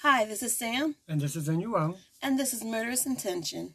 Hi, this is Sam, And this is Yuang. and this is Murderous Intention.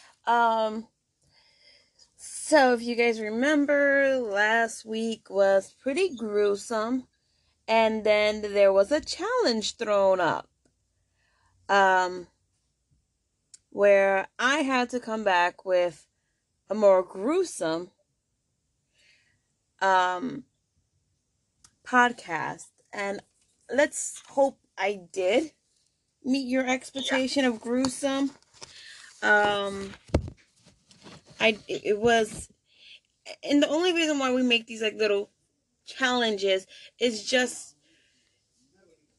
um, so if you guys remember, last week was pretty gruesome, and then there was a challenge thrown up, um, where I had to come back with a more gruesome, um, podcast, and let's hope I did meet your expectation of gruesome. Um i it was and the only reason why we make these like little challenges is just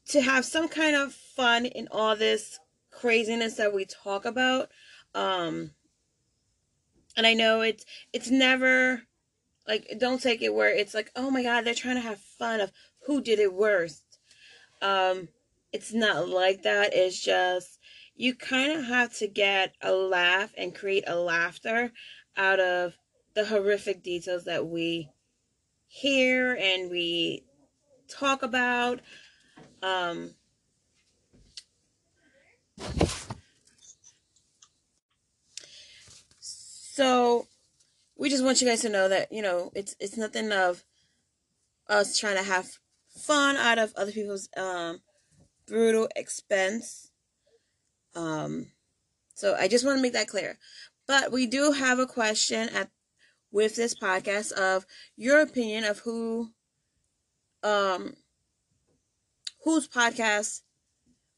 to have some kind of fun in all this craziness that we talk about. Um and i know it's it's never like don't take it where it's like oh my god they're trying to have fun of who did it worst. Um it's not like that. It's just you kind of have to get a laugh and create a laughter out of the horrific details that we hear and we talk about. Um, so we just want you guys to know that you know it's it's nothing of us trying to have fun out of other people's um, brutal expense um, so I just want to make that clear. But we do have a question at with this podcast of your opinion of who um whose podcast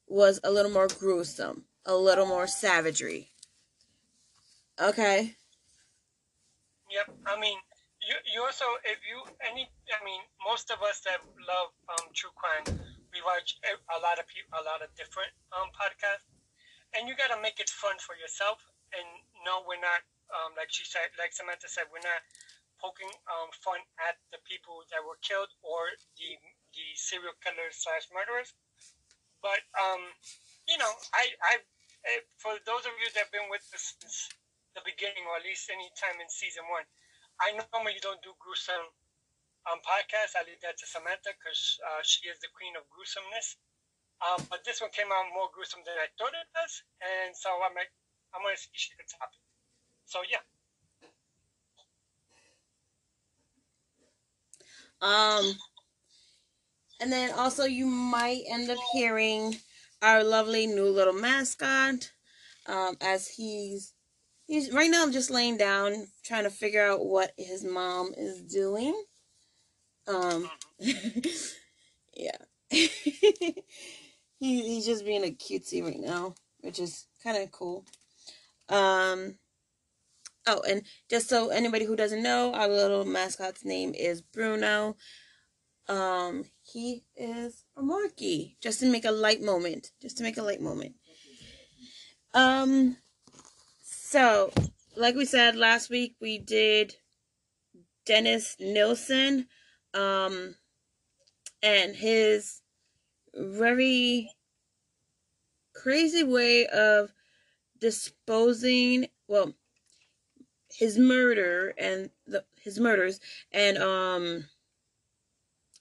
was a little more gruesome, a little more savagery. Okay. Yep. I mean, you, you also, if you, any, I mean, most of us that love um, true crime, we watch a lot of people, a lot of different um, podcasts. And you got to make it fun for yourself. And no, we're not, um, like she said, like Samantha said, we're not poking um, fun at the people that were killed or the the serial killers slash murderers. But um, you know, I, I, eh, for those of you that have been with us since the beginning, or at least any time in season one, I normally don't do gruesome um, podcasts. I leave that to Samantha because uh, she is the queen of gruesomeness. Um, but this one came out more gruesome than I thought it was, and so I'm like, I'm gonna see if she can. So yeah, Um, and then also you might end up hearing our lovely new little mascot, um, as he's he's right now I'm just laying down trying to figure out what his mom is doing. Um, he he's just being a cutesy right now, which is kind of cool. Um. Oh, and just so anybody who doesn't know, our little mascot's name is Bruno. Um, he is a Morkie, just to make a light moment, just to make a light moment. Um, so like we said last week, we did Dennis Nilsen, um, and his very crazy way of disposing. Well, his murder and the his murders and um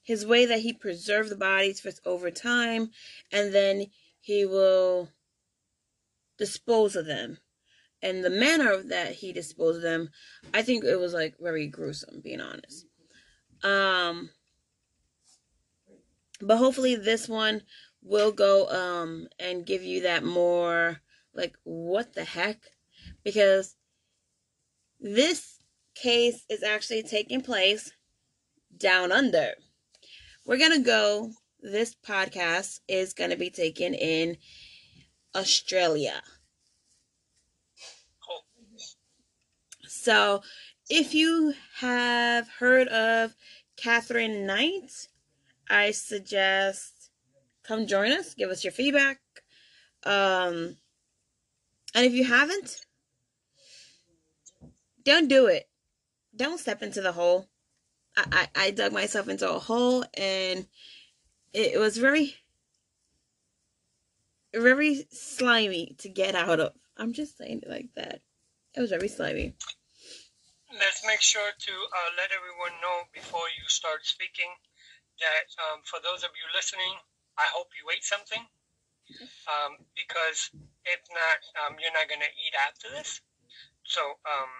his way that he preserved the bodies for over time and then he will dispose of them and the manner that he disposed of them i think it was like very gruesome being honest um but hopefully this one will go um and give you that more like what the heck because this case is actually taking place Down Under. We're going to go, this podcast is going to be taken in Australia. So, if you have heard of Katherine Knight, I suggest come join us, give us your feedback. Um, and if you haven't, don't do it. Don't step into the hole. I, I, I dug myself into a hole and it, was very, very slimy to get out of. I'm just saying it like that. It was very slimy. Let's make sure to uh, let everyone know before you start speaking that um, for those of you listening, I hope you ate something. Um, because if not, um, you're not gonna eat after this. So um,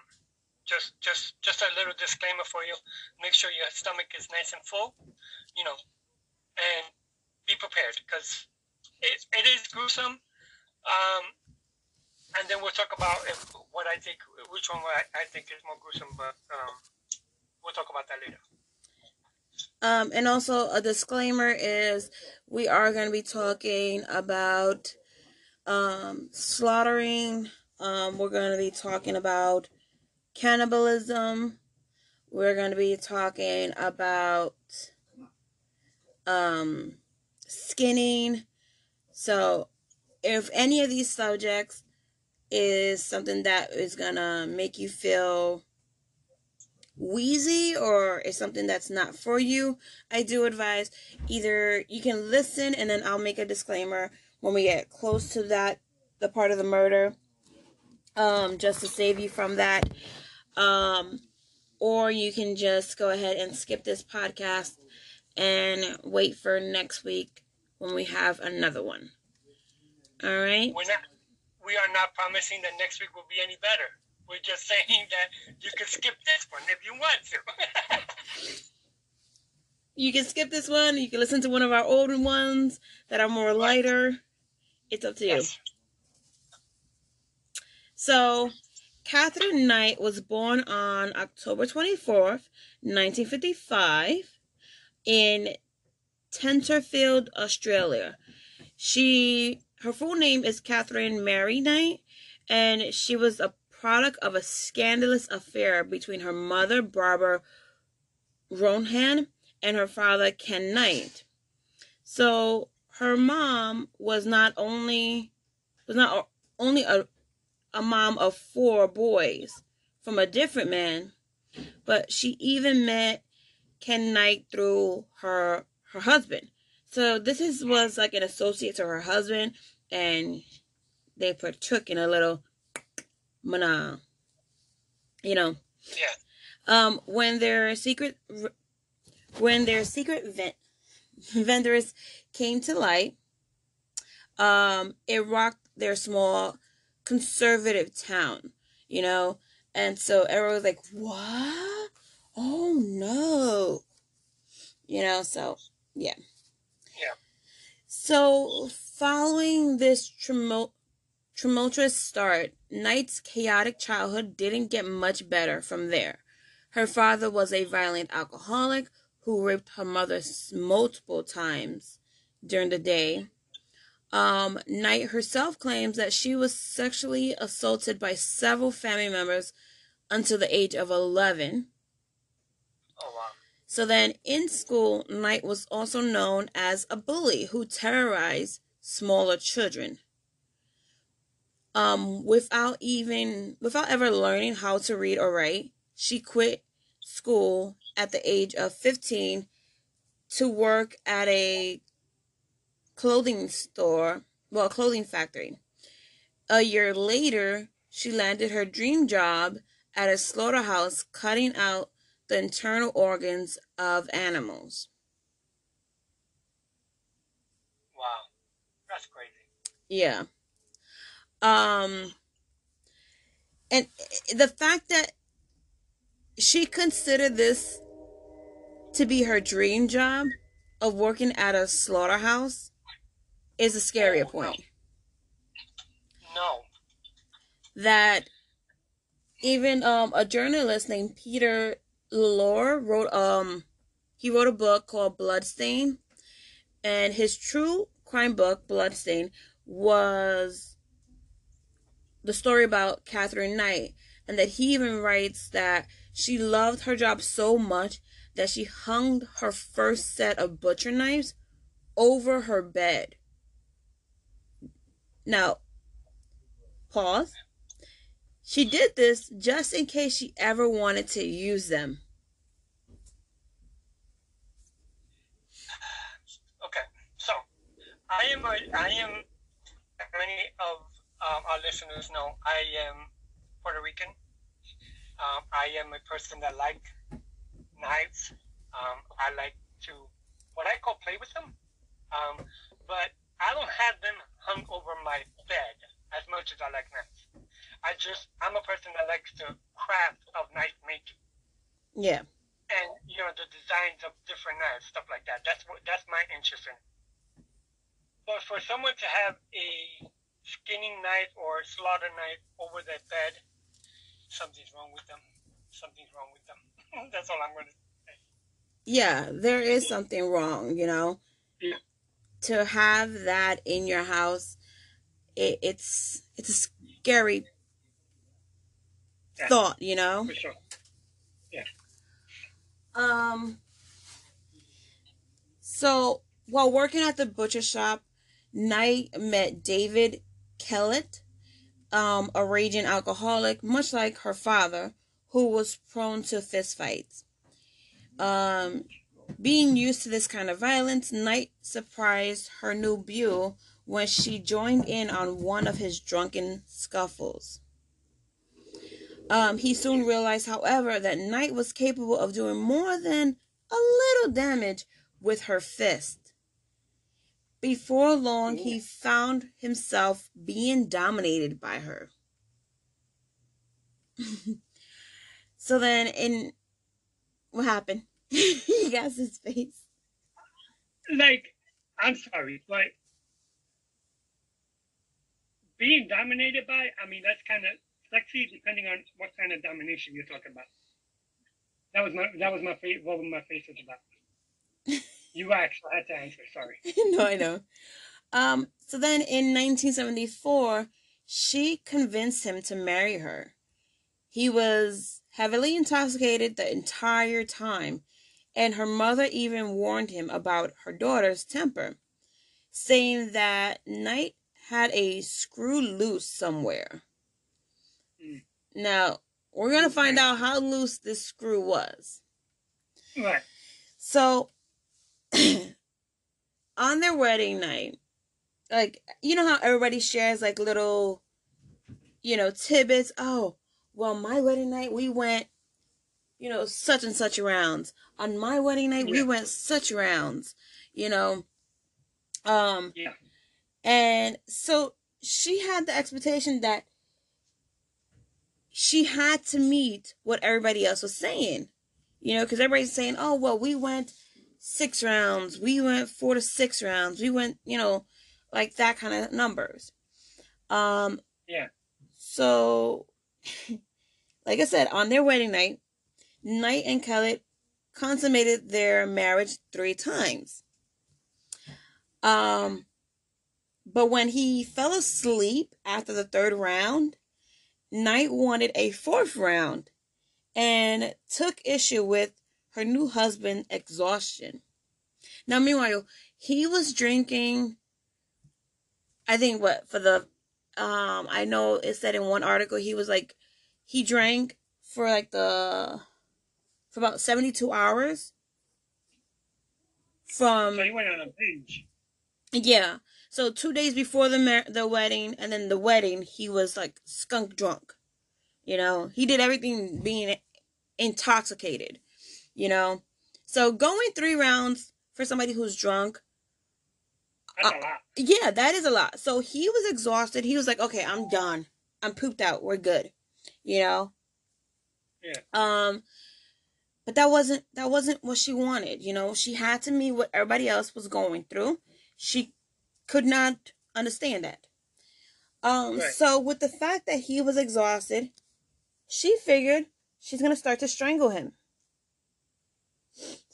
just just just a little disclaimer for you. Make sure your stomach is nice and full, you know, and be prepared because it, it is gruesome. Um, and then we'll talk about if, what I think, which one I, I think is more gruesome, but um, we'll talk about that later. Um, and also a disclaimer is we are going to be talking about um, slaughtering. Um, we're going to be talking about cannibalism. We're going to be talking about um, skinning. So, if any of these subjects is something that is going to make you feel wheezy or it's something that's not for you, I do advise either you can listen and then I'll make a disclaimer when we get close to that, the part of the murder, um, just to save you from that. Um, or you can just go ahead and skip this podcast and wait for next week when we have another one. All right. We're not, we are not promising that next week will be any better. We're just saying that you can skip this one if you want to. You can skip this one. You can listen to one of our older ones that are more lighter. It's up to you. Yes. So, Katherine Knight was born on October 24th, 1955, in Tenterfield, Australia. She her full name is Katherine Mary Knight, and she was a product of a scandalous affair between her mother, Barbara Rohan, and her father, Ken Knight. So her mom was not only was not only a, a mom of four boys from a different man, but she even met Ken Knight through her her husband. So this is was like an associate to her husband, and they partook in a little mana, you know. Yeah. Um, when their secret, when their secret vent, vendors came to light, um, it rocked their small conservative town, you know, and so everyone was like, "What? Oh no!" You know, so yeah. Yeah. So following this tumult tumultuous start, Knight's chaotic childhood didn't get much better from there. Her father was a violent alcoholic who raped her mother multiple times during the day. Um, Knight herself claims that she was sexually assaulted by several family members until the age of 11. Oh wow. So then in school, Knight was also known as a bully who terrorized smaller children um, without even without ever learning how to read or write. She quit school at the age of 15 to work at a clothing store, well, clothing factory. A year later, she landed her dream job at a slaughterhouse cutting out the internal organs of animals. Wow. That's crazy. Yeah. Um and the fact that she considered this to be her dream job of working at a slaughterhouse is a scarier point. No. That even um a journalist named Peter Lalor wrote um he wrote a book called Bloodstain, and his true crime book, Bloodstain, was the story about Katherine Knight, and that he even writes that she loved her job so much that she hung her first set of butcher knives over her bed. Now, pause. She did this just in case she ever wanted to use them. Okay, so I am a, I am many of um, our listeners know I am Puerto Rican. Um, I am a person that like knives. Um, I like to what I call play with them, um, but I don't have them hung over my bed as much as I like knives. I just I'm a person that likes the craft of knife making. Yeah. And you know the designs of different knives, stuff like that. That's what that's my interest in. But for someone to have a skinning knife or slaughter knife over their bed, something's wrong with them. Something's wrong with them. that's all I'm going to say. Yeah, there is something wrong, you know. Yeah. To have that in your house, it, it's it's a scary Yeah. thought, you know. For sure. Um. So while working at the butcher shop, Knight met David Kellett, um, a raging alcoholic, much like her father, who was prone to fistfights. Um, being used to this kind of violence, Knight surprised her new beau when she joined in on one of his drunken scuffles. Um, he soon realized, however, that Knight was capable of doing more than a little damage with her fist. Before long, he found himself being dominated by her. so then, in what happened? he got his face. Like, I'm sorry, like being dominated by, I mean, that's kind of sexy depending on what kind of domination you're talking about. That was my that was my face. What was my face was about. you actually had to answer. Sorry. no, I know. Um, so then in 1974, she convinced him to marry her. He was heavily intoxicated the entire time, and her mother even warned him about her daughter's temper, saying that Knight had a screw loose somewhere. Mm. Now, we're going to find out how loose this screw was. Right. So, on their wedding night, like, you know how everybody shares like little, you know, tidbits? Oh, well, my wedding night, we went, you know, such and such rounds. On my wedding night, we went such rounds, you know. Um, Yeah. and so she had the expectation that she had to meet what everybody else was saying. You know, because everybody's saying, oh, well, we went six rounds, we went four to six rounds, we went, you know, like that kind of numbers. Um, Yeah. so, like I said, on their wedding night, Knight and Kellett consummated their marriage three times. Um, but when he fell asleep after the third round, Knight wanted a fourth round and took issue with her new husband exhaustion. Now, meanwhile, he was drinking, I think, what, for the, um, I know it said in one article, he was like, he drank for like the, for about 72 hours. From So you went on a binge. yeah. So two days before the mar- the wedding, and then the wedding, he was like skunk drunk. You know, he did everything being intoxicated. You know, so going three rounds for somebody who's drunk, That's Uh, a lot. yeah, that is a lot. So he was exhausted. He was like, "Okay, I'm done. I'm pooped out. We're good." You know. Yeah. Um, but that wasn't that wasn't what she wanted. You know, she had to meet what everybody else was going through. She could not understand that. Um, Right. so with the fact that he was exhausted, she figured she's gonna start to strangle him.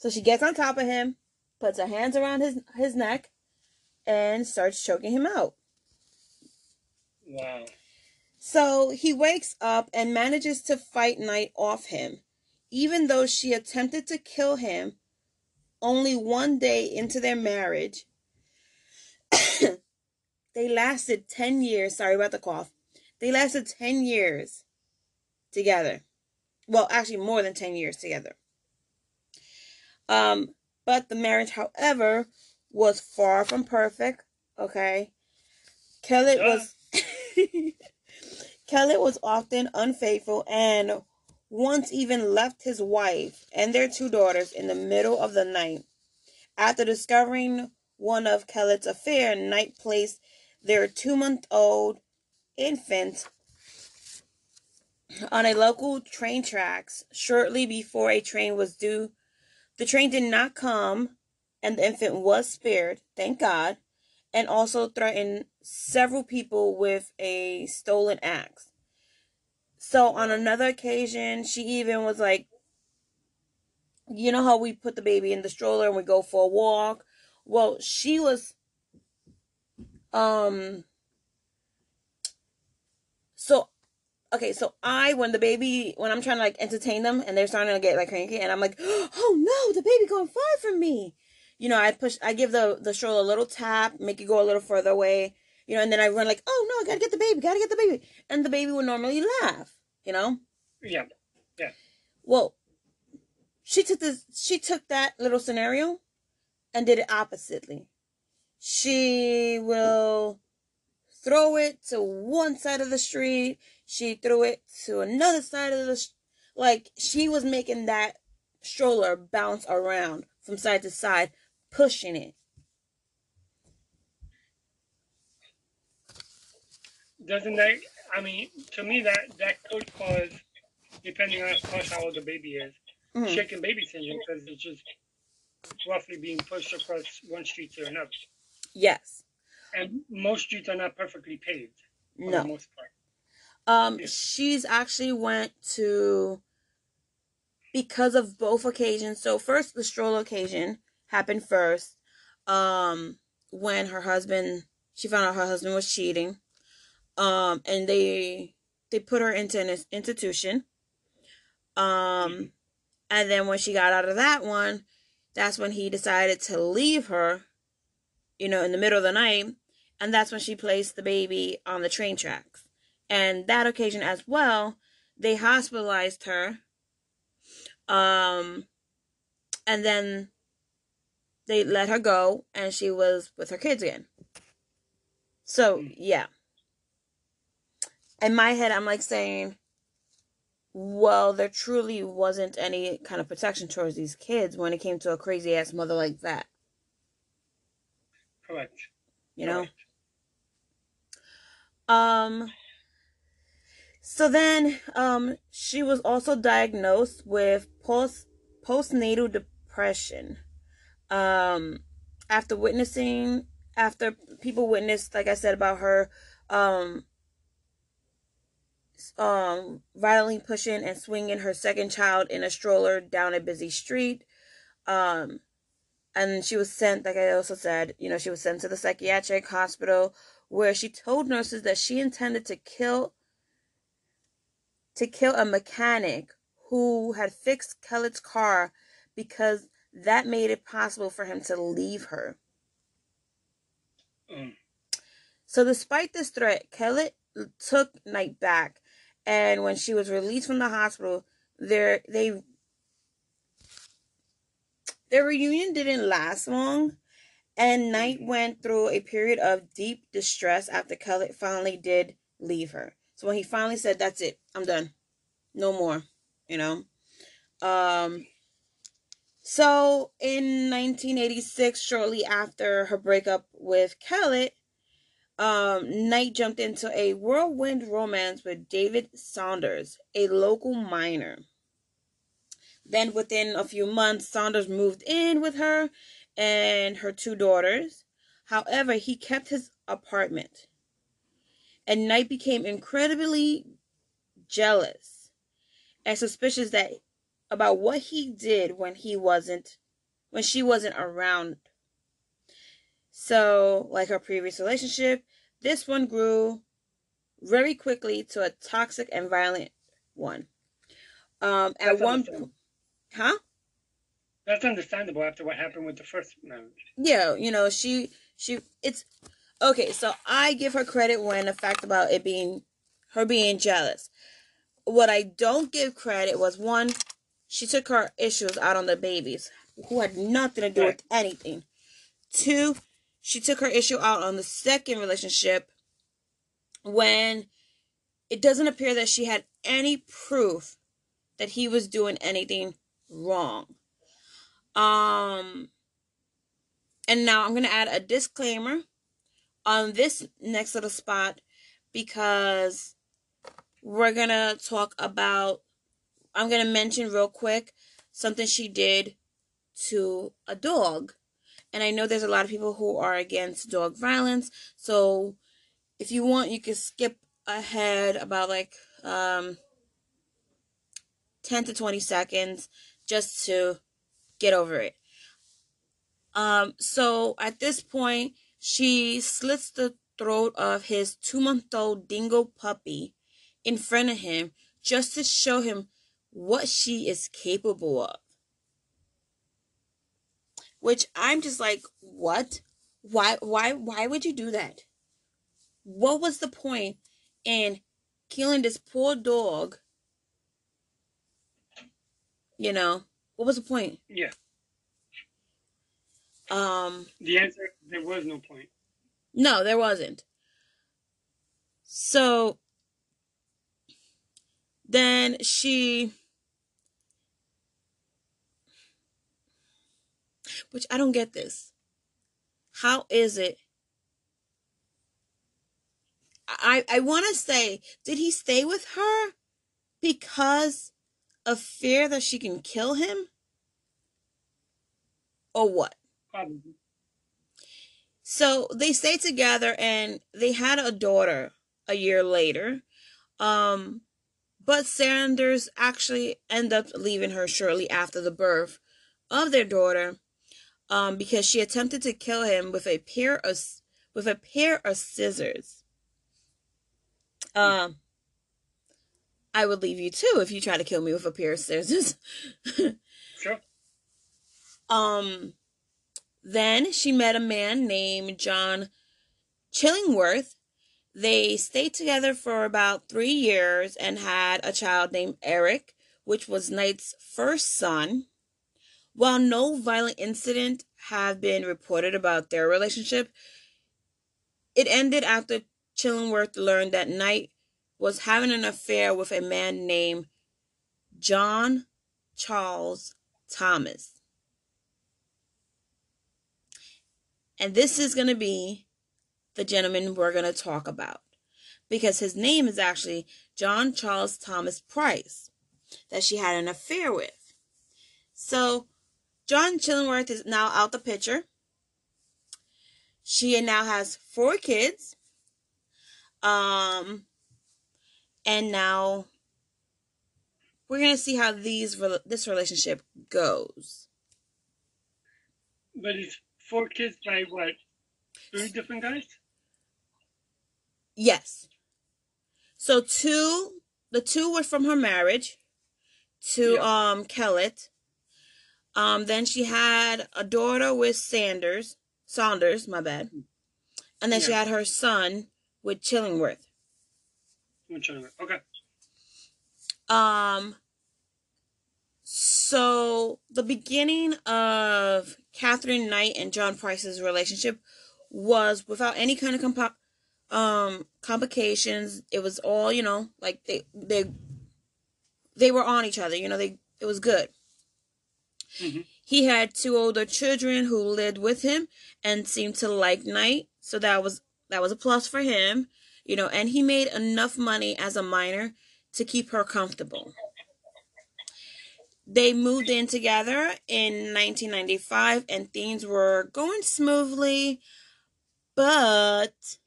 So she gets on top of him, puts her hands around his his neck, and starts choking him out. Wow. So he wakes up and manages to fight Knight off him, even though she attempted to kill him only one day into their marriage. they lasted 10 years. Sorry about the cough. They lasted 10 years together. Well, actually, more than 10 years together. Um, but the marriage, however, was far from perfect. Okay. Kelly Duh. was. Kelly was often unfaithful and once even left his wife and their two daughters in the middle of the night. After discovering one of Kellett's affair, Knight placed their two month old infant on a local train tracks shortly before a train was due. The train did not come and the infant was spared, thank God, and also threatened several people with a stolen axe. So on another occasion, she even was like, you know how we put the baby in the stroller and we go for a walk? Well, she was um so okay, so I when the baby when I'm trying to like entertain them and they're starting to get like cranky and I'm like, oh no, the baby going far from me. You know, I push I give the the stroller a little tap, make it go a little further away, you know, and then I run like, oh no, I gotta get the baby, gotta get the baby. And the baby would normally laugh, you know? Yeah. Yeah. Well, she took this she took that little scenario and did it oppositely. She will throw it to one side of the street, she threw it to another side of the sh- like she was making that stroller bounce around from side to side, pushing it. Doesn't that? I mean, to me that that could cause, depending on how old the baby is, Mhm. shaken baby syndrome because it's just roughly being pushed across one street to another. Yes. And most streets are not perfectly paved for the No. most part. Um, she's actually went to because of both occasions. So first, the stroller occasion happened first. Um, when her husband, she found out her husband was cheating. Um, and they they put her into an institution. Um, and then when she got out of that one, that's when he decided to leave her. You know, in the middle of the night, and that's when she placed the baby on the train tracks and that occasion as well they hospitalized her um and then they let her go and she was with her kids again so Mm. yeah in my head i'm like saying well there truly wasn't any kind of protection towards these kids when it came to a crazy ass mother like that Correct. you know Correct. Um so then um she was also diagnosed with post postnatal depression. Um after witnessing after people witnessed like I said about her um um violently pushing and swinging her second child in a stroller down a busy street um and she was sent like I also said, you know, she was sent to the psychiatric hospital where she told nurses that she intended to kill to kill a mechanic who had fixed Kellett's car because that made it possible for him to leave her. Mm. So despite this threat, Kellett took Knight back and when she was released from the hospital, there they their reunion didn't last long and Knight went through a period of deep distress after Kellett finally did leave her. So when he finally said, That's it, I'm done. No more. You know? Um so in 1986, shortly after her breakup with Kellett, um, Knight jumped into a whirlwind romance with David Saunders, a local miner. Then within a few months, Saunders moved in with her and her two daughters. However, he kept his apartment. And Knight became incredibly jealous and suspicious that about what he did when he wasn't when she wasn't around. So, like her previous relationship, this one grew very quickly to a toxic and violent one. Um, at That's one, understandable. huh? That's understandable after what happened with the first marriage. Yeah, you know, she she it's okay, so I give her credit when the fact about it being her being jealous. What I don't give credit was one, she took her issues out on the babies who had nothing to do with anything. Two, she took her issue out on the second relationship when it doesn't appear that she had any proof that he was doing anything wrong. Um and now I'm going to add a disclaimer on this next little spot because we're going to talk about I'm going to mention real quick something she did to a dog. And I know there's a lot of people who are against dog violence. So if you want, you can skip ahead about like um 10 to 20 seconds just to get over it. Um, so at this point, she slits the throat of his two month old dingo puppy in front of him just to show him what she is capable of. Which I'm just like, what? Why why why would you do that? What was the point in killing this poor dog? You know, what was the point? Yeah. Um The answer there was no point. No, there wasn't. So then she which I don't get this. How is it? I I want to say, did he stay with her because of fear that she can kill him? Or what? So they stayed together and they had a daughter a year later. Um, but Sanders actually ended up leaving her shortly after the birth of their daughter um, because she attempted to kill him with a pair of with a pair of scissors. Um, I would leave you too if you try to kill me with a pair of scissors. Sure. Um, then she met a man named John Chillingworth. They stayed together for about three years and had a child named Eric, which was Knight's first son. While no violent incident have been reported about their relationship, it ended after Chillingworth learned that Knight was having an affair with a man named John Charles Thomas. And this is going to be the gentleman we're going to talk about because his name is actually John Charles Thomas Price that she had an affair with. So, John Chillingworth is now out the picture. She now has four kids. Um and now we're going to see how these this relationship goes. But it's four kids by what? Three different guys? Yes. So two, the two were from her marriage to Yeah. um Kellett. Um, then she had a daughter with Sanders, Saunders, my bad, and then she had her son with Chillingworth. Which one? Okay. Um, so the beginning of Katherine Knight and John Price's relationship was without any kind of comp- um complications. It was all you know, like they they they were on each other. You know, they it was good. Mhm. He had two older children who lived with him and seemed to like Knight, so that was that was a plus for him. You know, and he made enough money as a miner to keep her comfortable. They moved in together in 1995 and things were going smoothly, but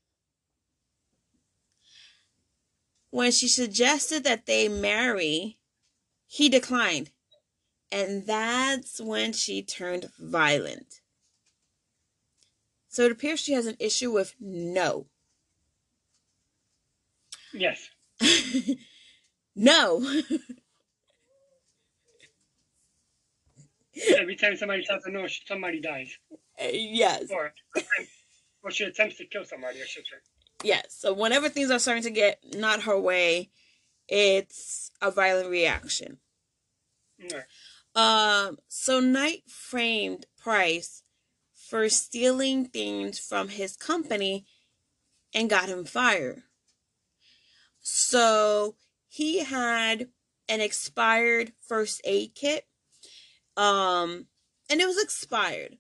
when she suggested that they marry, he declined And that's when she turned violent. So it appears she has an issue with no. Yes. no. Every time somebody tells her no, somebody dies. yes. Or, or she attempts to kill somebody, I should say. Yes. So whenever things are starting to get not her way, it's a violent reaction. Right. Um, so Knight framed Price for stealing things from his company and got him fired. So he had an expired first aid kit. Um, and it was expired,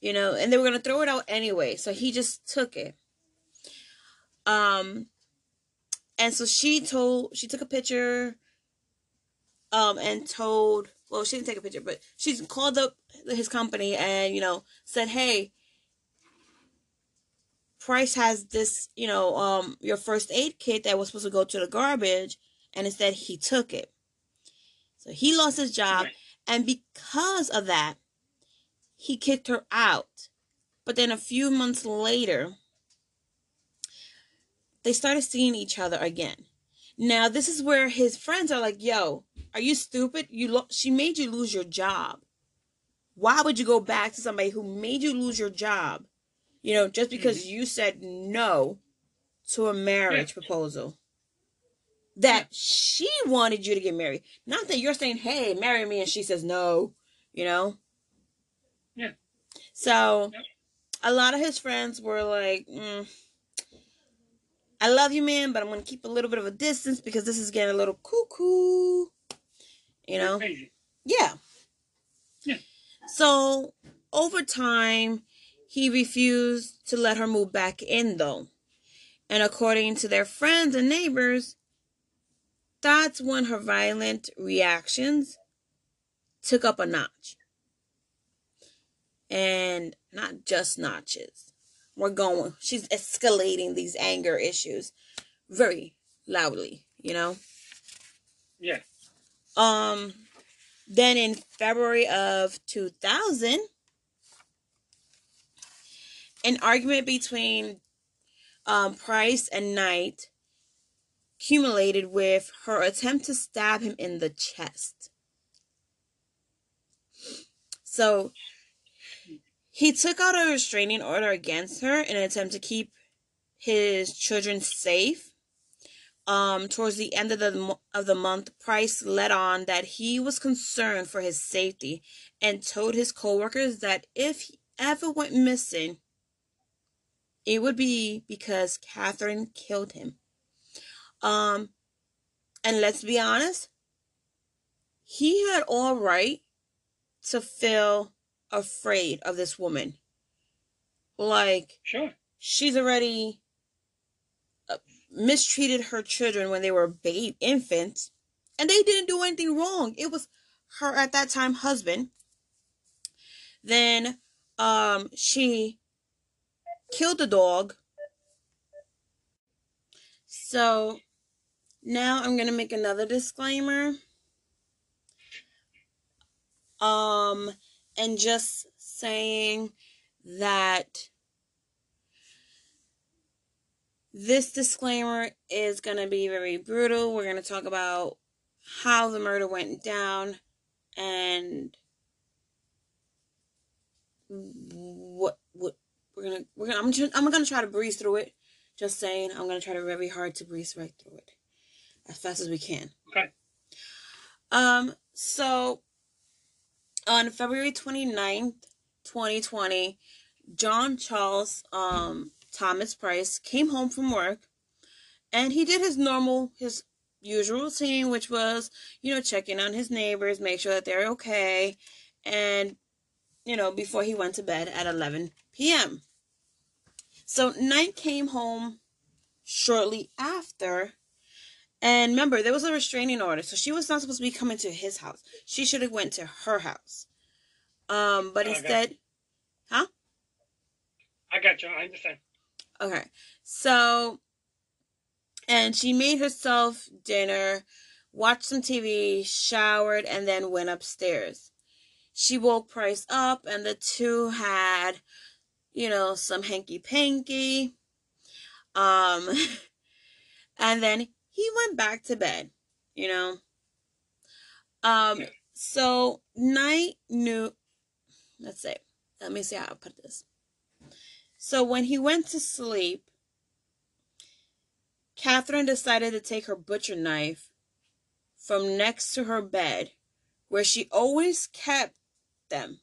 you know, and they were to throw it out anyway. So he just took it. Um, and so she told, she took a picture, um, and told, well, she didn't take a picture, but she called up his company and, you know, said, hey, Price has this, you know, um, your first aid kit that was supposed to go to the garbage, and instead he took it. So he lost his job, right. And because of that, he kicked her out. But then a few months later, they started seeing each other again. Now, this is where his friends are like, "Yo, are you stupid? You lo- she made you lose your job. Why would you go back to somebody who made you lose your job?" You know, just because mm-hmm. you said no to a marriage yeah. proposal that she wanted you to get married. Not that you're saying, hey, marry me, and she says no, you know? Yeah. So a lot of his friends were like, mm, I love you, man, but I'm going to keep a little bit of a distance because this is getting a little cuckoo. You know? Yeah. Yeah. So over time, he refused to let her move back in, though. And according to their friends and neighbors, that's when her violent reactions took up a notch. And not just notches. We're going, she's escalating these anger issues very loudly, you know? Yeah. Um, then in February of 2000, an argument between um, Price and Knight accumulated with her attempt to stab him in the chest. So he took out a restraining order against her in an attempt to keep his children safe. Um, towards the end of the of the month, Price let on that he was concerned for his safety and told his coworkers that if he ever went missing, it would be because Katherine killed him. Um, and let's be honest, he had all right to feel afraid of this woman. Like, sure, she's already uh, mistreated her children when they were babe infants, and they didn't do anything wrong. It was her at that time husband. Then, um, she killed the dog. So now I'm going to make another disclaimer. Um, and just saying that this disclaimer is going to be very brutal. We're going to talk about how the murder went down and what what we're gonna we're gonna I'm just, I'm gonna try to breeze through it. Just saying, I'm gonna try to very hard to breeze right through it as fast as we can. Okay. Um. So on February 29th, 2020, John Charles um Thomas Price came home from work and he did his normal his usual routine which was you know checking on his neighbors make sure that they're okay and you know before he went to bed at 11 p.m. So Knight came home shortly after. And remember, there was a restraining order, so she was not supposed to be coming to his house. She should have went to her house. Um, but instead, huh? I got you. I understand. Okay, so, and she made herself dinner, watched some TV, showered, and then went upstairs. she woke Price up, and the two had, you know, some hanky panky. Um, and then he went back to bed, you know. Um, so Knight knew, let's say, let me see how I put this. So when he went to sleep, Katherine decided to take her butcher knife from next to her bed, where she always kept them.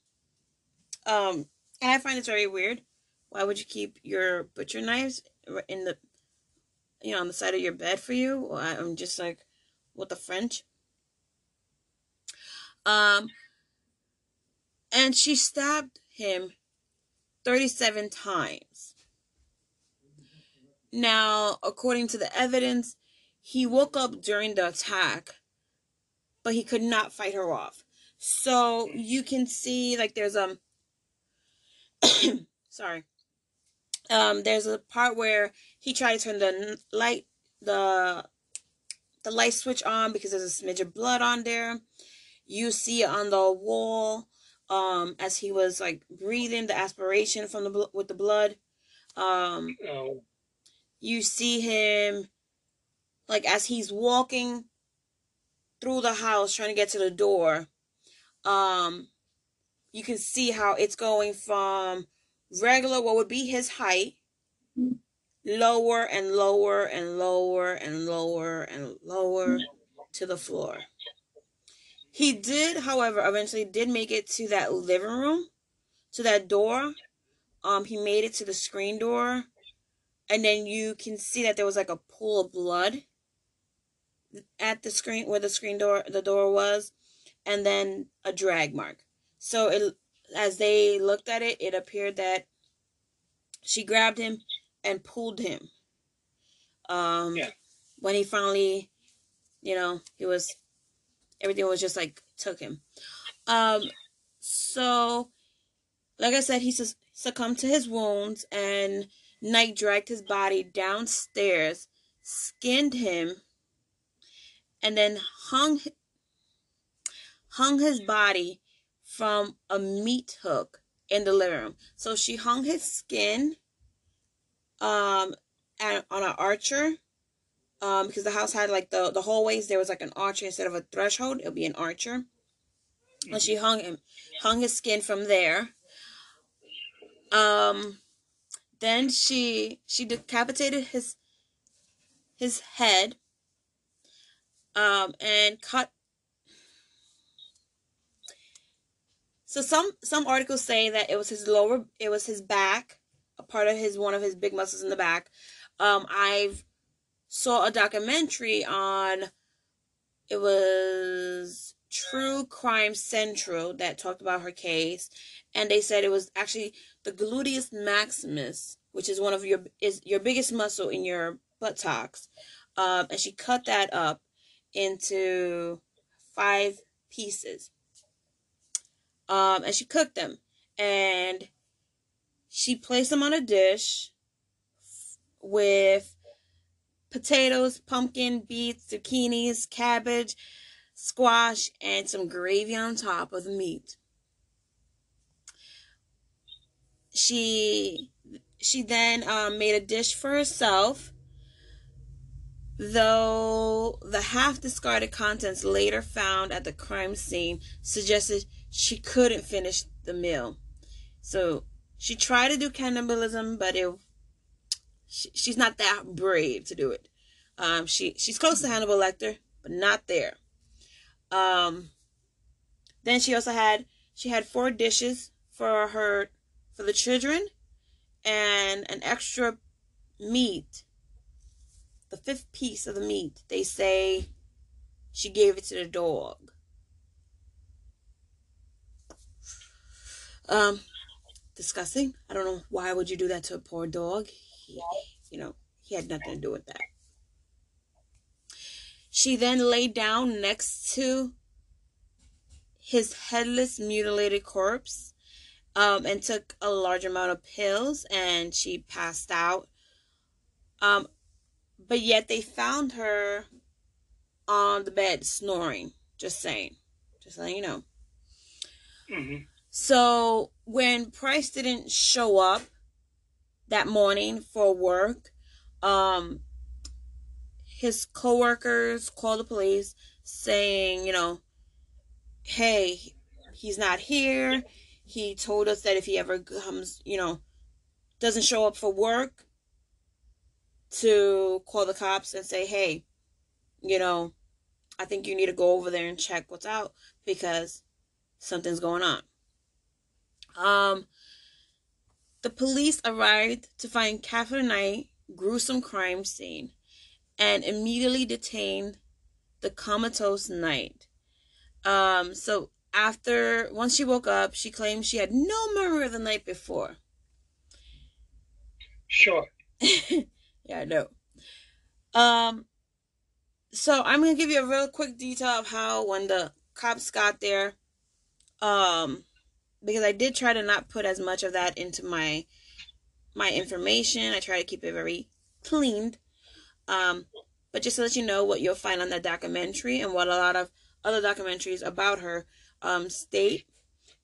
Um, and I find this very weird. Why would you keep your butcher knives in the, you know, on the side of your bed for you? I'm just like, what the French? Um, and she stabbed him 37 times. Now, according to the evidence, he woke up during the attack, but he could not fight her off. So you can see like there's um sorry. Um there's a part where he tried to turn the light the the light switch on because there's a smidge of blood on there. You see on the wall um as he was like breathing the aspiration from the with the blood. Um oh. you see him like as he's walking through the house trying to get to the door um you can see how it's going from regular what would be his height lower and lower and lower and lower and lower to the floor. He did however eventually did make it to that living room to that door. Um he made it to the screen door. And then you can see that there was like a pool of blood at the screen where the screen door the door was and then a drag mark. So it, as they looked at it, it appeared that she grabbed him and pulled him. Um, yeah. When he finally, you know, he was, everything was just like took him. Um, so, like I said, he succumbed to his wounds, and Knight dragged his body downstairs, skinned him, and then hung hung his body from a meat hook in the living room. So she hung his skin um at, on an archer um because the house had like the the hallways there was like an archer instead of a threshold it'll be an archer and she hung him hung his skin from there um then she she decapitated his his head um and cut So some some articles say that it was his lower, it was his back, a part of his one of his big muscles in the back. Um, I've saw a documentary on it was True Crime Central that talked about her case, and they said it was actually the gluteus maximus, which is one of your is your biggest muscle in your buttocks, um, and she cut that up into five pieces um, and she cooked them. And she placed them on a dish with potatoes, pumpkin, beets, zucchinis, cabbage, squash, and some gravy on top of the meat. She she then um, made a dish for herself, though the half discarded contents later found at the crime scene suggested she couldn't finish the meal. So she tried to do cannibalism, but it she, she's not that brave to do it. Um, she she's close to Hannibal Lecter, but not there. Um, then she also had she had four dishes for her for the children, and an extra meat. The fifth piece of the meat, they say she gave it to the dog. Um, disgusting. I don't know why would you do that to a poor dog. He, you know, he had nothing to do with that. She then lay down next to his headless, mutilated corpse um, and took a large amount of pills and she passed out. Um, but yet they found her on the bed snoring. Just saying. Just letting you know. Mm-hmm. So when Price didn't show up that morning for work, um, his coworkers called the police saying, you know, hey, he's not here. He told us that if he ever comes, you know, doesn't show up for work, to call the cops and say, hey, you know, I think you need to go over there and check what's out because something's going on. Um, the police arrived to find Katherine Knight gruesome crime scene and immediately detained the comatose Knight. Um, so after once she woke up, she claimed she had no memory of the night before. Sure. yeah, I know. Um, so I'm gonna give you a real quick detail of how when the cops got there, um, because I did try to not put as much of that into my my information. I try to keep it very cleaned. Um, but just to let you know what you'll find on that documentary and what a lot of other documentaries about her um, state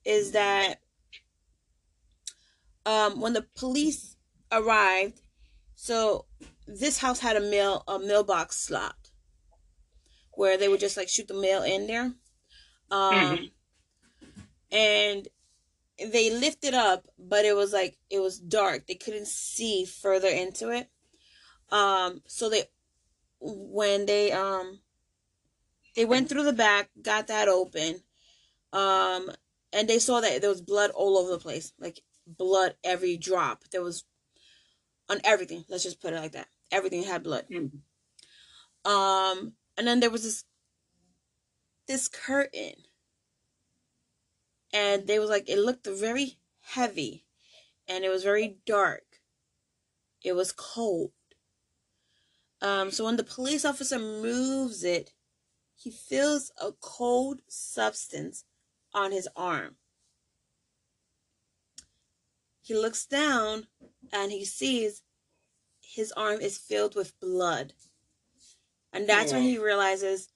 is that um, when the police arrived, so this house had a mail a mailbox slot where they would just like shoot the mail in there, um, mm-hmm. and they lifted up, but it was like it was dark. They couldn't see further into it. Um, so they when they um they went through the back, got that open, um, and they saw that there was blood all over the place, like blood every drop. There was on everything. Let's just put it like that. Everything had blood. Mm-hmm. Um, and then there was this this curtain, and they was like it looked very heavy, and it was very dark. It was cold. Um, so when the police officer moves it, he feels a cold substance on his arm. He looks down and he sees his arm is filled with blood. And that's when he realizes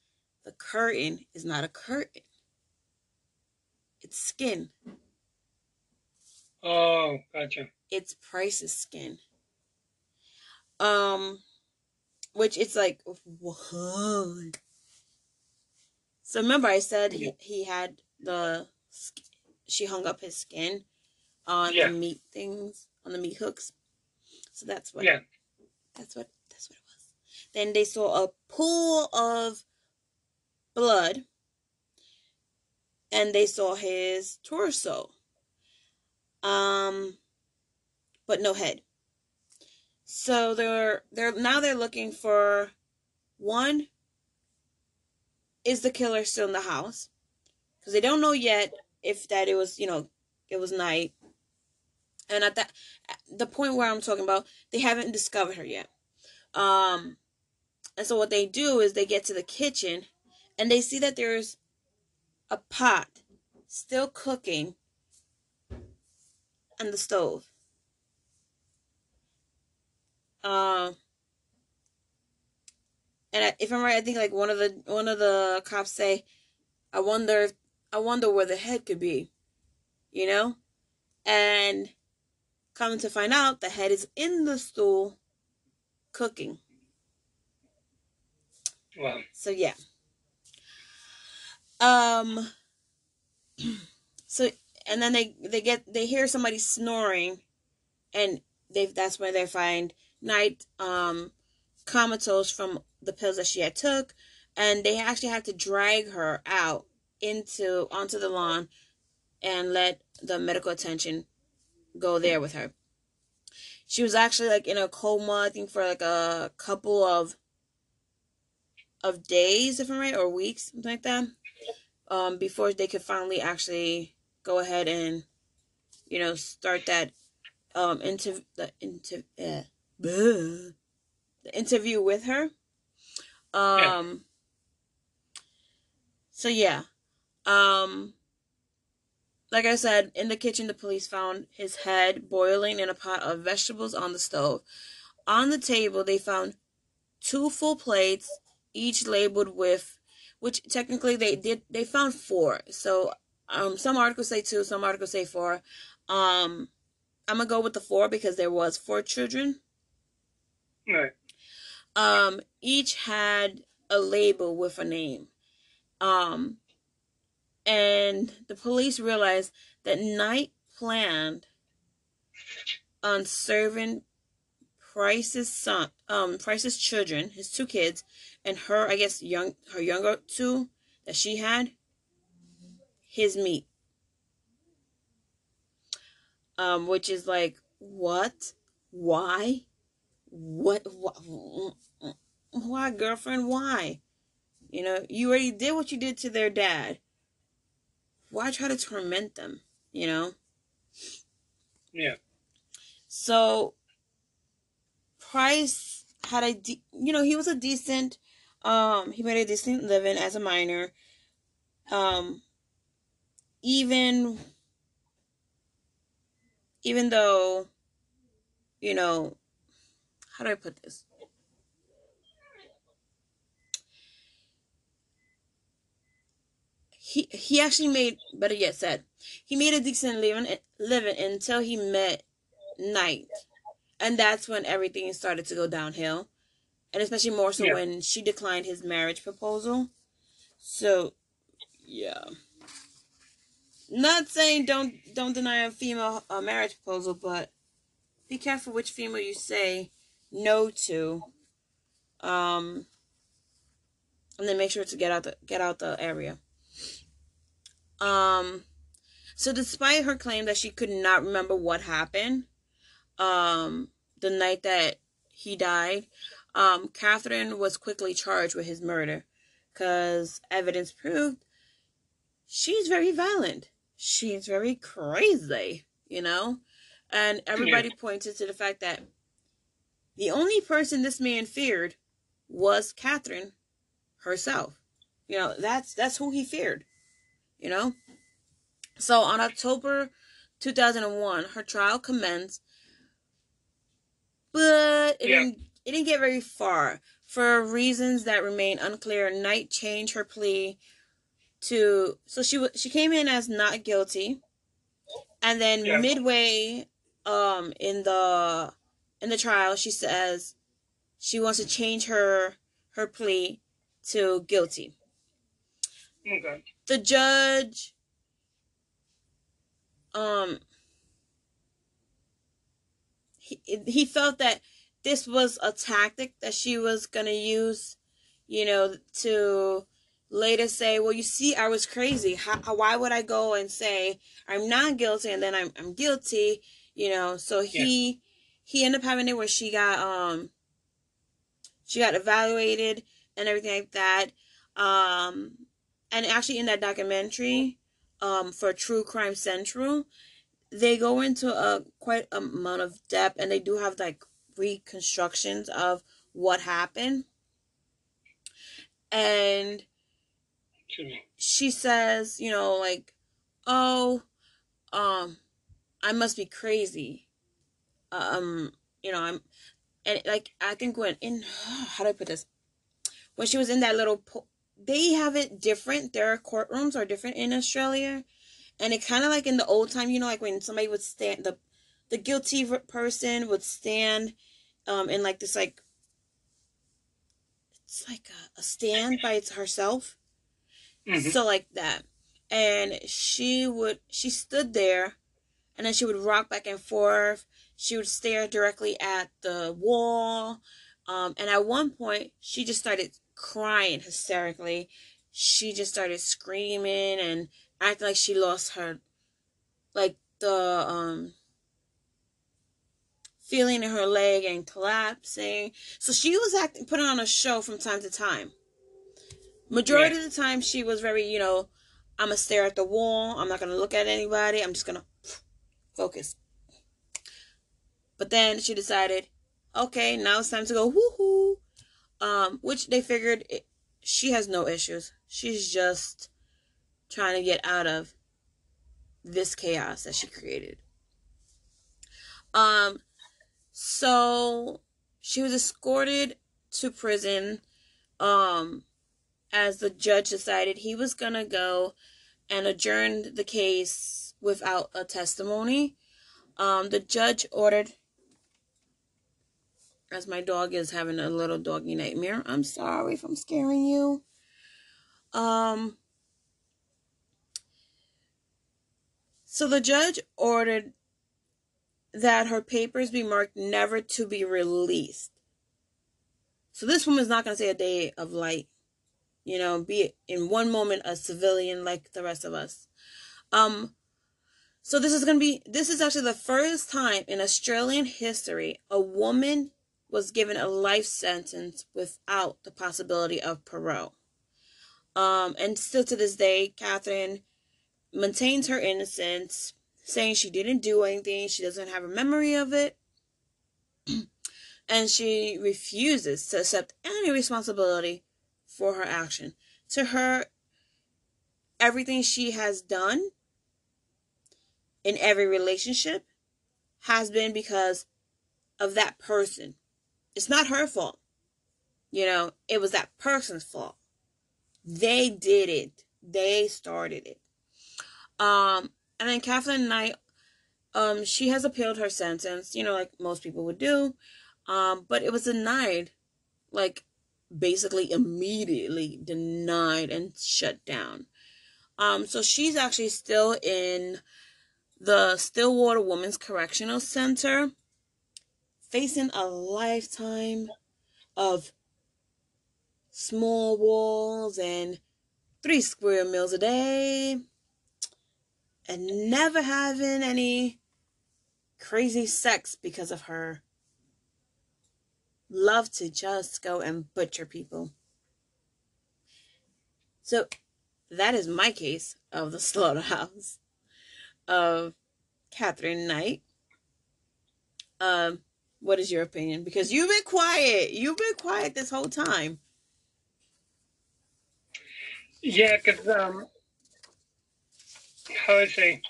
the curtain is not a curtain. It's skin. Oh, gotcha. It's Price's skin. Um which it's like what? So remember I said he, he had the she hung up his skin on yeah. the meat things on the meat hooks. So that's what. Yeah. That's what. That's what it was. Then they saw a pool of blood, and they saw his torso. Um, but no head. So they're they're now they're looking for one. Is the killer still in the house? Because they don't know yet if that it was you know it was Knight and at that the point where i'm talking about they haven't discovered her yet um and so what they do is they get to the kitchen and they see that there's a pot still cooking on the stove um and if i'm right i think like one of the one of the cops say i wonder i wonder where the head could be you know and Coming to find out, the head is in the stool cooking. Wow. So yeah. Um so and then they they get they hear somebody snoring and they that's where they find Knight um comatose from the pills that she had took and they actually had to drag her out into onto the lawn and let the medical attention go there with her. She was actually like in a coma, I think for like a couple of of days, if I'm right, or weeks, something like that. Um, before they could finally actually go ahead and, you know, start that um into the into uh, the interview with her. Um yeah. so yeah. Um like I said, in the kitchen, the police found his head boiling in a pot of vegetables on the stove. On the table, they found two full plates, each labeled with, which technically they did, they found four. So Um, some articles say two, some articles say four. Um, I'm gonna go with the four because there was four children. Right. Um, each had a label with a name. Um, and the police realized that Knight planned on serving Price's son, um, Price's children, his two kids, and her, I guess, young, her younger two that she had, his meat. Um, which is like, what? Why? What? What? Why, girlfriend? Why? You know, you already did what you did to their dad. Why try to torment them? You know? Yeah. So, Price had a, de- you know, he was a decent, um, he made a decent living as a miner. Um, even, even though, you know, how do I put this? He, he actually made better yet said he made a decent living living until he met Knight and that's when everything started to go downhill. And especially more so Yeah. when she declined his marriage proposal. So yeah. Not saying don't don't deny a female a marriage proposal but be careful which female you say no to. Um and then make sure to get out the get out the area. Um so despite her claim that she could not remember what happened um the night that he died um Katherine was quickly charged with his murder because evidence proved she's very violent. She's very crazy you know? And everybody pointed to the fact that the only person this man feared was Katherine herself. You know that's that's who he feared you know? So on october 2001 her trial commenced but it Yeah. didn't it didn't get very far for reasons that remain unclear. Knight changed her plea to so she she came in as not guilty, and then Yeah. midway um in the in the trial she says she wants to change her her plea to guilty. Okay. The judge um he, he felt that this was a tactic that she was going to use, you know, to later say, well, you see, I was crazy. How, how, why would I go and say I'm not guilty and then I'm, I'm guilty, you know? So he, he ended up having it where she got, um, she got evaluated and everything like that. Um, and actually in that documentary, um, for True Crime Central, they go into a quite amount of depth and they do have like reconstructions of what happened. And she says you know like oh um i must be crazy. Um you know i'm and like i think when in how do i put this? When she was in that little po- they have it different. Their courtrooms are different in australia and it kind of like in the old time you know like when somebody would stand the the guilty person would stand um in like this like it's like a, a stand by herself. Mhm. so like that. And she would she stood there and then she would rock back and forth. She would stare directly at the wall. Um and at one point she just started crying hysterically. She just started screaming and acting like she lost her like the um feeling in her leg and collapsing. So she was acting putting on a show from time to time. Majority of the time she was very you know i'm gonna stare at the wall. I'm not gonna look at anybody. I'm just gonna focus. But then she decided okay now it's time to go woohoo. Um which they figured it, she has no issues. She's just trying to get out of this chaos that she created um so she was escorted to prison um as the judge decided he was gonna go and adjourned the case without a testimony. Um, the judge ordered, as my dog is having a little doggy nightmare. I'm sorry if I'm scaring you. Um, so the judge ordered that her papers be marked never to be released. So this woman's not going to say a day of light. You know, be in one moment a civilian like the rest of us. Um so this is going to be this is actually the first time in Australian history a woman was given a life sentence without the possibility of parole. Um and still to this day Katherine maintains her innocence, saying she didn't do anything, she doesn't have a memory of it. and she refuses to accept any responsibility for her action. To her, everything she has done in every relationship has been because of that person. It's not her fault. You know, it was that person's fault. They did it. They started it. Um, and then Kathleen Knight, um, she has appealed her sentence, you know, like most people would do. Um, but it was denied like basically immediately denied and shut down. Um, so she's actually still in the Silverwater Women's Correctional Center, facing a lifetime of small walls and three square meals a day, and never having any crazy sex because of her love to just go and butcher people. So that is my case of the slaughterhouse of Katherine Knight. Um, what is your opinion? Because you've been quiet. You've been quiet this whole time. Yeah, because um, how I say,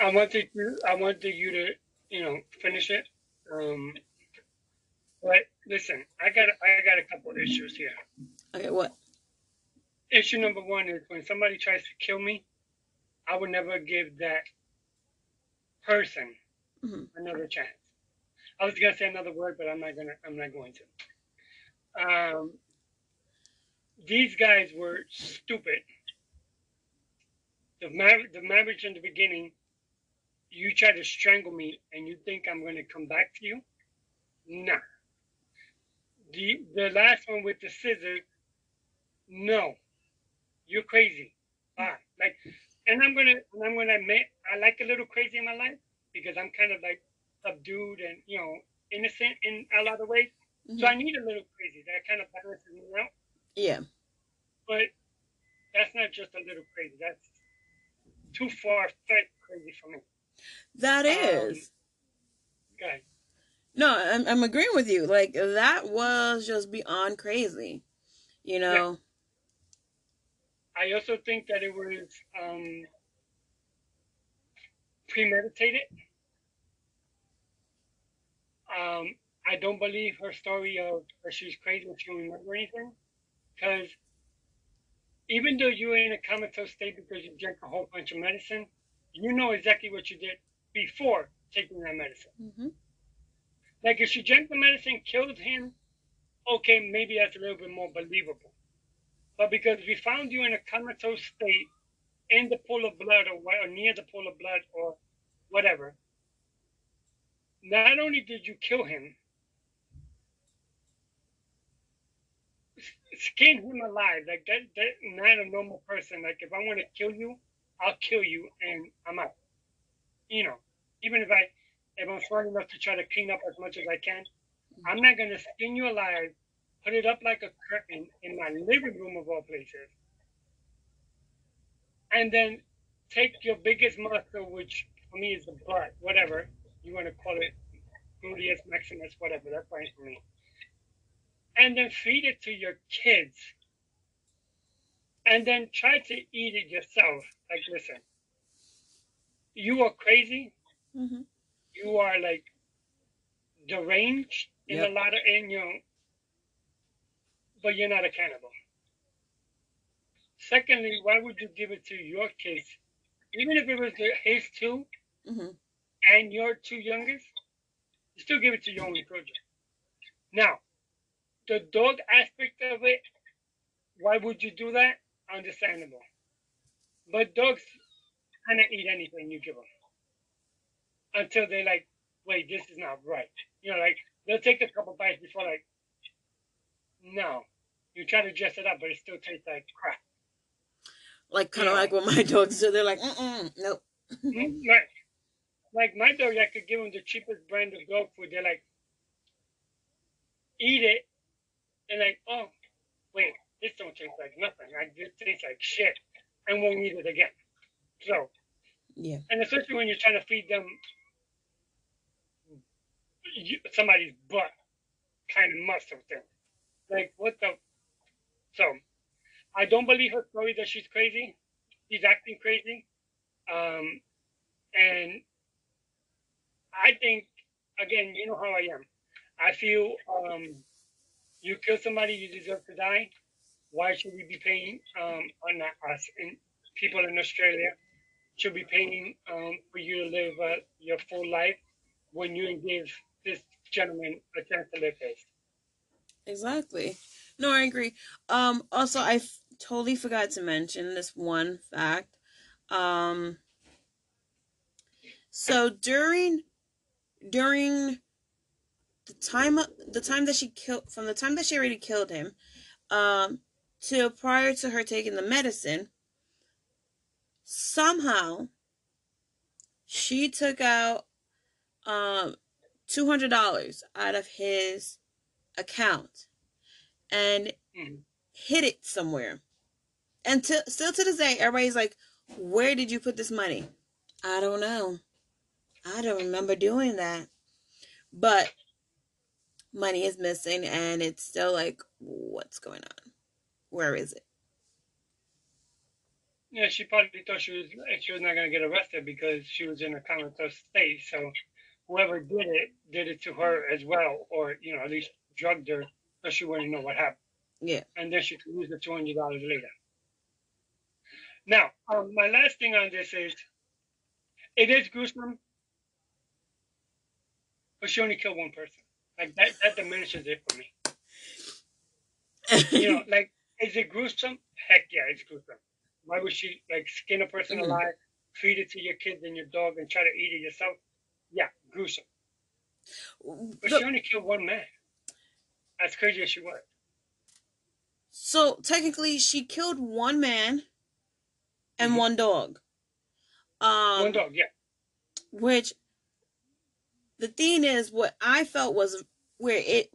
I wanted you, I wanted you to, you know, finish it. Um, but listen, I got I got a couple issues here. Okay, what? Issue number one is when somebody tries to kill me, I would never give that person mm-hmm. another chance. I was gonna say another word, but I'm not gonna. I'm not going to. Um, these guys were stupid. The mar- the marriage in the beginning, you try to strangle me, and you think I'm gonna come back to you? No. The the last one with the scissors, no, you're crazy. Ah, like, and I'm gonna and I'm gonna admit I like a little crazy in my life because I'm kind of like subdued and you know innocent in a lot of ways. Mm-hmm. So I need a little crazy that kind of balances me out. Yeah. But that's not just a little crazy. That's too far fetched crazy for me. That is. Um, okay. No, I'm I'm agreeing with you. Like that was just beyond crazy. You know. Yeah. I also think that it was um, premeditated. Um, I don't believe her story of her she's crazy and she remember anything, because even though you're in a comatose state because you drank a whole bunch of medicine, you know exactly what you did before taking that medicine. Mm-hmm. Like if she drank the medicine, killed him, okay, maybe that's a little bit more believable. But because we found you in a comatose state in the pool of blood or, or near the pool of blood or whatever, not only did you kill him, skin him alive. Like that, that not a normal person. Like if I want to kill you, I'll kill you and I'm out. You know, even if I if I'm smart enough to try to clean up as much as I can, I'm not gonna skin you alive, put it up like a curtain in my living room of all places, and then take your biggest muscle, which for me is the butt, whatever you want to call it, gluteus maximus, whatever. That's fine for me. And then feed it to your kids, and then try to eat it yourself. Like, listen, you are crazy. Mm-hmm you are like deranged in yep. a lot of in you know, but you're not a cannibal. Secondly, why would you give it to your kids, even if it was the his two hmm and your two youngest? You still give it to your only children. Now, the dog aspect of it, why would you do that? Understandable. But dogs kind of eat anything you give them until they like, wait, this is not right. You know, like they'll take a couple bites before like, no. You try to dress it up, but it still tastes like crap. Like kind of Yeah. like what my dogs do. They're like, mm nope. Mhm, Like, like my dog, I could give them the cheapest brand of dog food. They're like, eat it, and like, oh, wait, this don't taste like nothing. Like this tastes like shit, and won't eat it again. So, Yeah. and especially when you're trying to feed them somebody's butt kind of muscle thing. Like what the? So, I don't believe her story that she's crazy. She's acting crazy. Um, and I think, again, you know how I am. I feel um, you kill somebody, you deserve to die. Why should we be paying, um, or not us, and people in Australia should be paying um, for you to live uh, your full life when you give this gentleman a chance to live his? Exactly. No, I agree. Um, also, I f- totally forgot to mention this one fact. Um, so during during the time the time that she killed from the time that she already killed him, um, to prior to her taking the medicine, somehow she took out um two hundred dollars out of his account and Mhm. hid it somewhere. And to, still to this day, everybody's like, "Where did you put this money?" I don't know. I don't remember doing that. But money is missing, and it's still like, what's going on? Where is it? Yeah, she probably thought she was she was not gonna get arrested because she was in a comatose state. So whoever did it did it to her as well, or you know at least drugged her so she wouldn't know what happened, Yeah. and then she could lose the two hundred dollars later. Now, um, my last thing on this is, it is gruesome, but she only killed one person. Like that, that diminishes it for me. You know, like is it gruesome? Heck yeah, it's gruesome. Why would she like skin a person Mhm. alive, feed it to your kids and your dog, and try to eat it yourself? Yeah, gruesome. But The- she only killed one man. As crazy as she was. So technically, she killed one man and Mhm. one dog. Um, one dog, yeah. which the thing is, what I felt was where it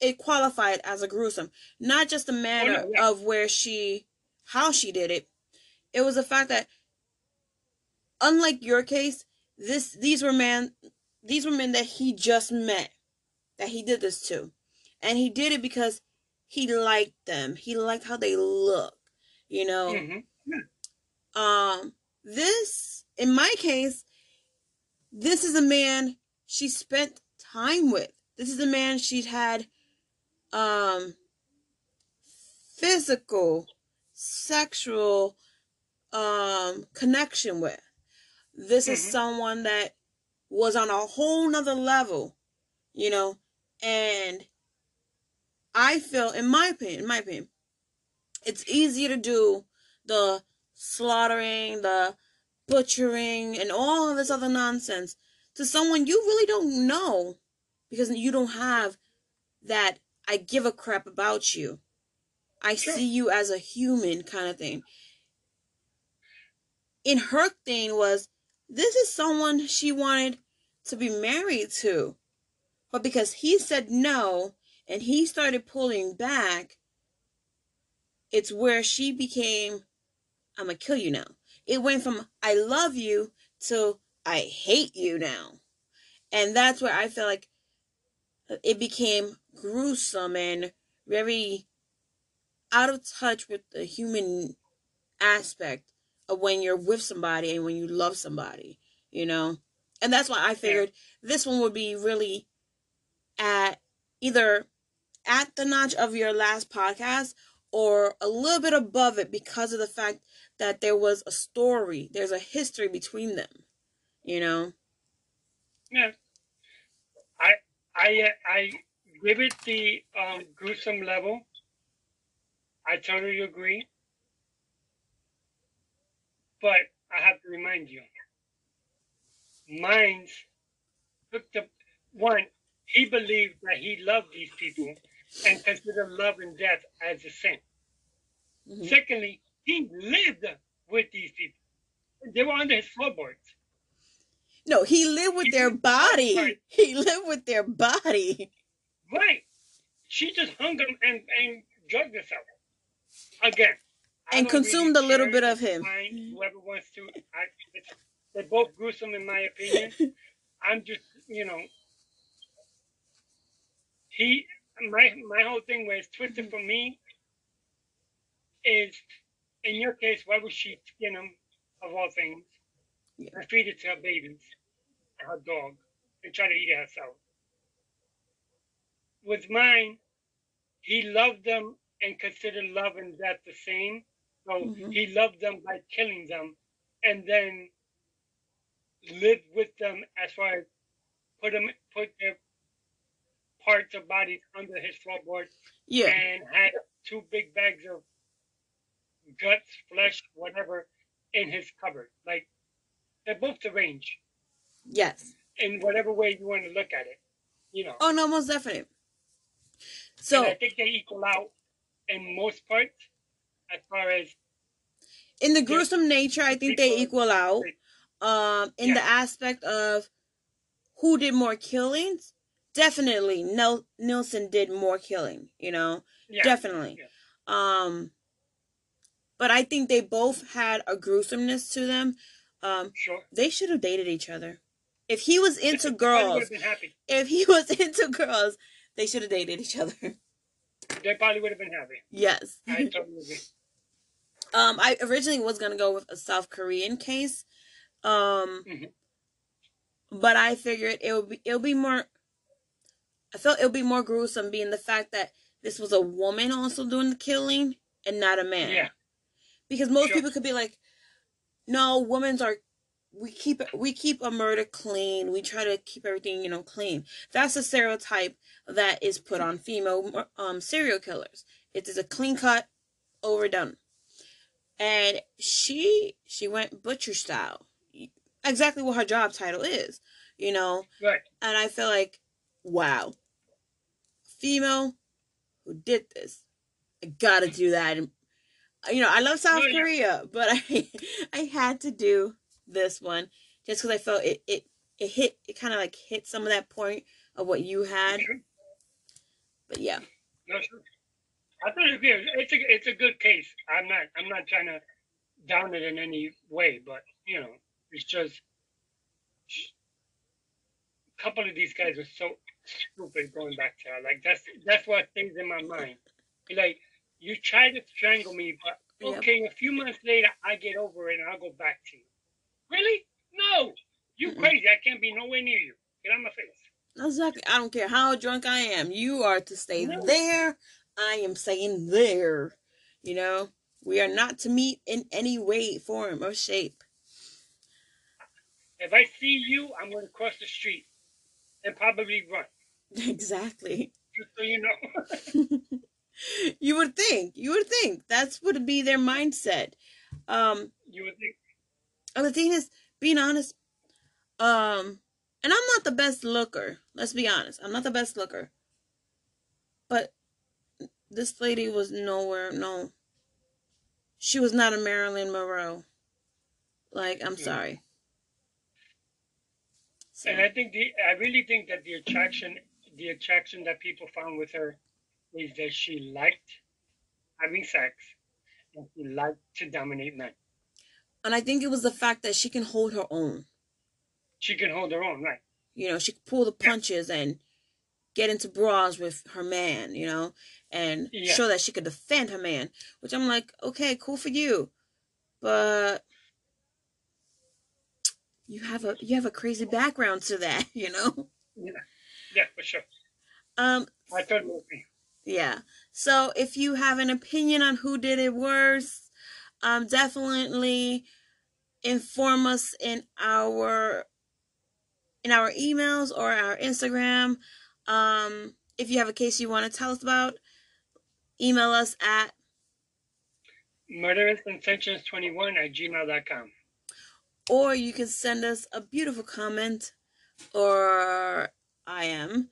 it qualified as a gruesome, not just the manner Oh, yeah. of where she how she did it. It was the fact that, unlike your case, this these were man these were men that he just met, that he did this to, and he did it because he liked them. He liked how they look, you know. hmm Um, this, in my case, this is a man she spent time with. This is a man she'd had, um, physical, sexual, um, connection with. This is Mhm. someone that was on a whole nother level, you know, and I feel, in my opinion, in my opinion, it's easier to do the slaughtering, the butchering, and all of this other nonsense to someone you really don't know because you don't have that I give a crap about you. I Sure. see you as a human kind of thing. In her thing was this is someone she wanted to be married to. But because he said no and he started pulling back, it's where she became I'm gonna kill you now. It went from I love you to I hate you now. And that's where I feel like uh, it became gruesome and very out of touch with the human aspect of when you're with somebody and when you love somebody, you know? And that's why I figured this one would be really at either at the notch of your last podcast or a little bit above it because of the fact that there was a story, there's a history between them. You know? Yeah. I I uh, I give it the um, gruesome level. I totally agree. But I have to remind you, Mines took the one. He believed that he loved these people and considered love and death as a sin. Mhm. Secondly, he lived with these people. They were under his floorboards. No, he lived with their body. He lived with their body. Right. She just hung him and, and drugged herself. Again. And consumed a little bit of him. fine. Whoever wants to. I, they're both gruesome in my opinion. I'm just, you know. He, my, my whole thing was twisted for me is, in your case, why would she skin him, of all things, Feed it to her babies, her dog, and try to eat it herself? With mine, he loved them and considered love and death the same. So Mhm. he loved them by killing them and then lived with them as far as put them put their parts of bodies under his floorboard Yeah. and had two big bags of guts, flesh, whatever in his cupboard. Like they're both deranged Yes. in whatever way you want to look at it. You know. Oh no, most definite. and So I think they equal out in most parts as far as in the gruesome nature, I think they equal out. Um, in Yeah. the aspect of who did more killings, definitely Nel- Nilsen did more killing. You know, yeah. definitely. Yeah. Um, but I think they both had a gruesomeness to them. Um, Sure. they should have dated each other. If he was into girls, if he was into girls, they should have dated each other. They probably would have been happy. yes. I totally agree. Um, I originally was gonna go with a South Korean case, um, Mhm. but I figured it would be it'll be more. I felt it would be more gruesome, being the fact that this was a woman also doing the killing and not a man. Yeah. because most Sure. people could be like, "No, women's are." We keep we keep a murder clean. We try to keep everything you know clean. That's a stereotype that is put on female um serial killers. It is a clean cut, overdone and she she went butcher style exactly what her job title is you know Right. and i feel like wow female who did this i gotta do that and you know i love south yeah. korea but i i had to do this one just because i felt it it it hit it kind of like hit some of that point of what you had Sure. but yeah No, sure. I totally agree. It's a it's a good case. I'm not I'm not trying to down it in any way, but you know, it's just a couple of these guys were so stupid going back to her. Like that's that's what stays in my mind. Like you try to strangle me, but Yep. okay, a few months later I get over it and I'll go back to you. Really? No. You crazy. I can't be nowhere near you. Get out my face. Exactly. I don't care how drunk I am. You are to stay No. there. I am staying there. You know, we are not to meet in any way, form, or shape. If I see you, I'm going to cross the street and probably run. Exactly. Just so you know. You would think. You would think that's would be their mindset. Um, you would think. and the thing is, being honest, um, and I'm not the best looker. Let's be honest. I'm not the best looker. But this lady was nowhere. No. She was not a Marilyn Monroe. Like, I'm Mhm. sorry. So, And I think the I really think that the attraction the attraction that people found with her is that she liked having sex and she liked to dominate men. and I think it was the fact that she can hold her own. She can hold her own, right? You know, she could pull the Yeah. punches and get into brawls with her man, you know, and Yeah. show that she could defend her man. Which I'm like, okay, cool for you. But you have a you have a crazy background to that, you know? Yeah, yeah, for sure. Um I totally agree. Yeah. So if you have an opinion on who did it worse, um, definitely inform us in our in our emails or our Instagram. Um, if you have a case you want to tell us about, email us at murderousintentions21 at gmail.com. or you can send us a beautiful comment or I am,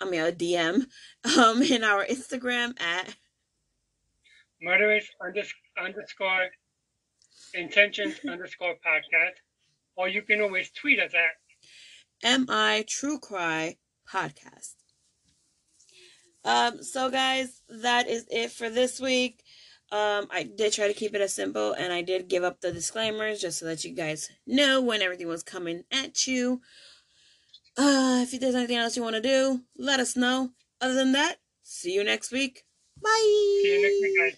I mean a DM, um, in our Instagram at Murderous unders- underscore intentions underscore podcast. Or you can always tweet us at MI True Cry Podcast. Um, so guys, that is it for this week. Um, I did try to keep it as simple and I did give up the disclaimers just so that you guys know when everything was coming at you. Uh, if there's anything else you want to do, let us know. Other than that, see you next week. Bye. See you next week, guys.